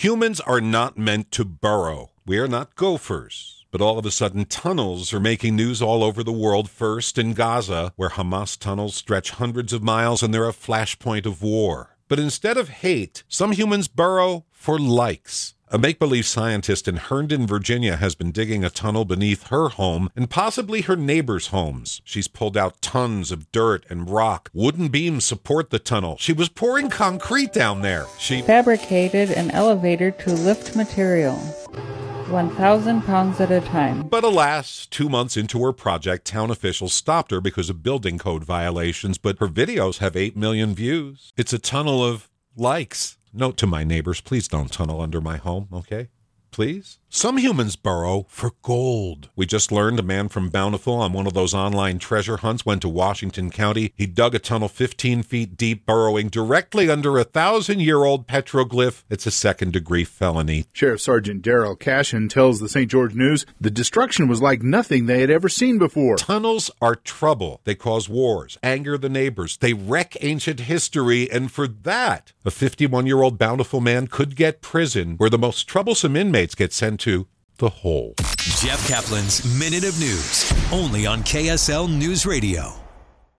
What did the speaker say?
Humans are not meant to burrow. We are not gophers. But all of a sudden, tunnels are making news all over the world. First in Gaza, where Hamas tunnels stretch hundreds of miles and they're a flashpoint of war. But instead of hate, some humans burrow for likes. A make believe scientist in Herndon, Virginia has been digging a tunnel beneath her home and possibly her neighbors' homes. She's pulled out tons of dirt and rock. Wooden beams support the tunnel. She was pouring concrete down there. She fabricated an elevator to lift material. 1,000 pounds at a time. But alas, two months into her project, town officials stopped her because of building code violations, but her videos have 8 million views. It's a tunnel of likes. Note to my neighbors, please don't tunnel under my home, okay? Please? Some humans burrow for gold. We just learned a man from Bountiful on one of those online treasure hunts went to Washington County. He dug a tunnel 15 feet deep, burrowing directly under a thousand year old petroglyph. It's a second degree felony. Sheriff Sergeant Daryl Cashin tells the St. George News the destruction was like nothing they had ever seen before. Tunnels are trouble. They cause wars, anger the neighbors, they wreck ancient history, and for that, a 51 year old Bountiful man could get prison where the most troublesome inmates get sent to the hole. Jeff Caplan's Minute of News, only on KSL News Radio.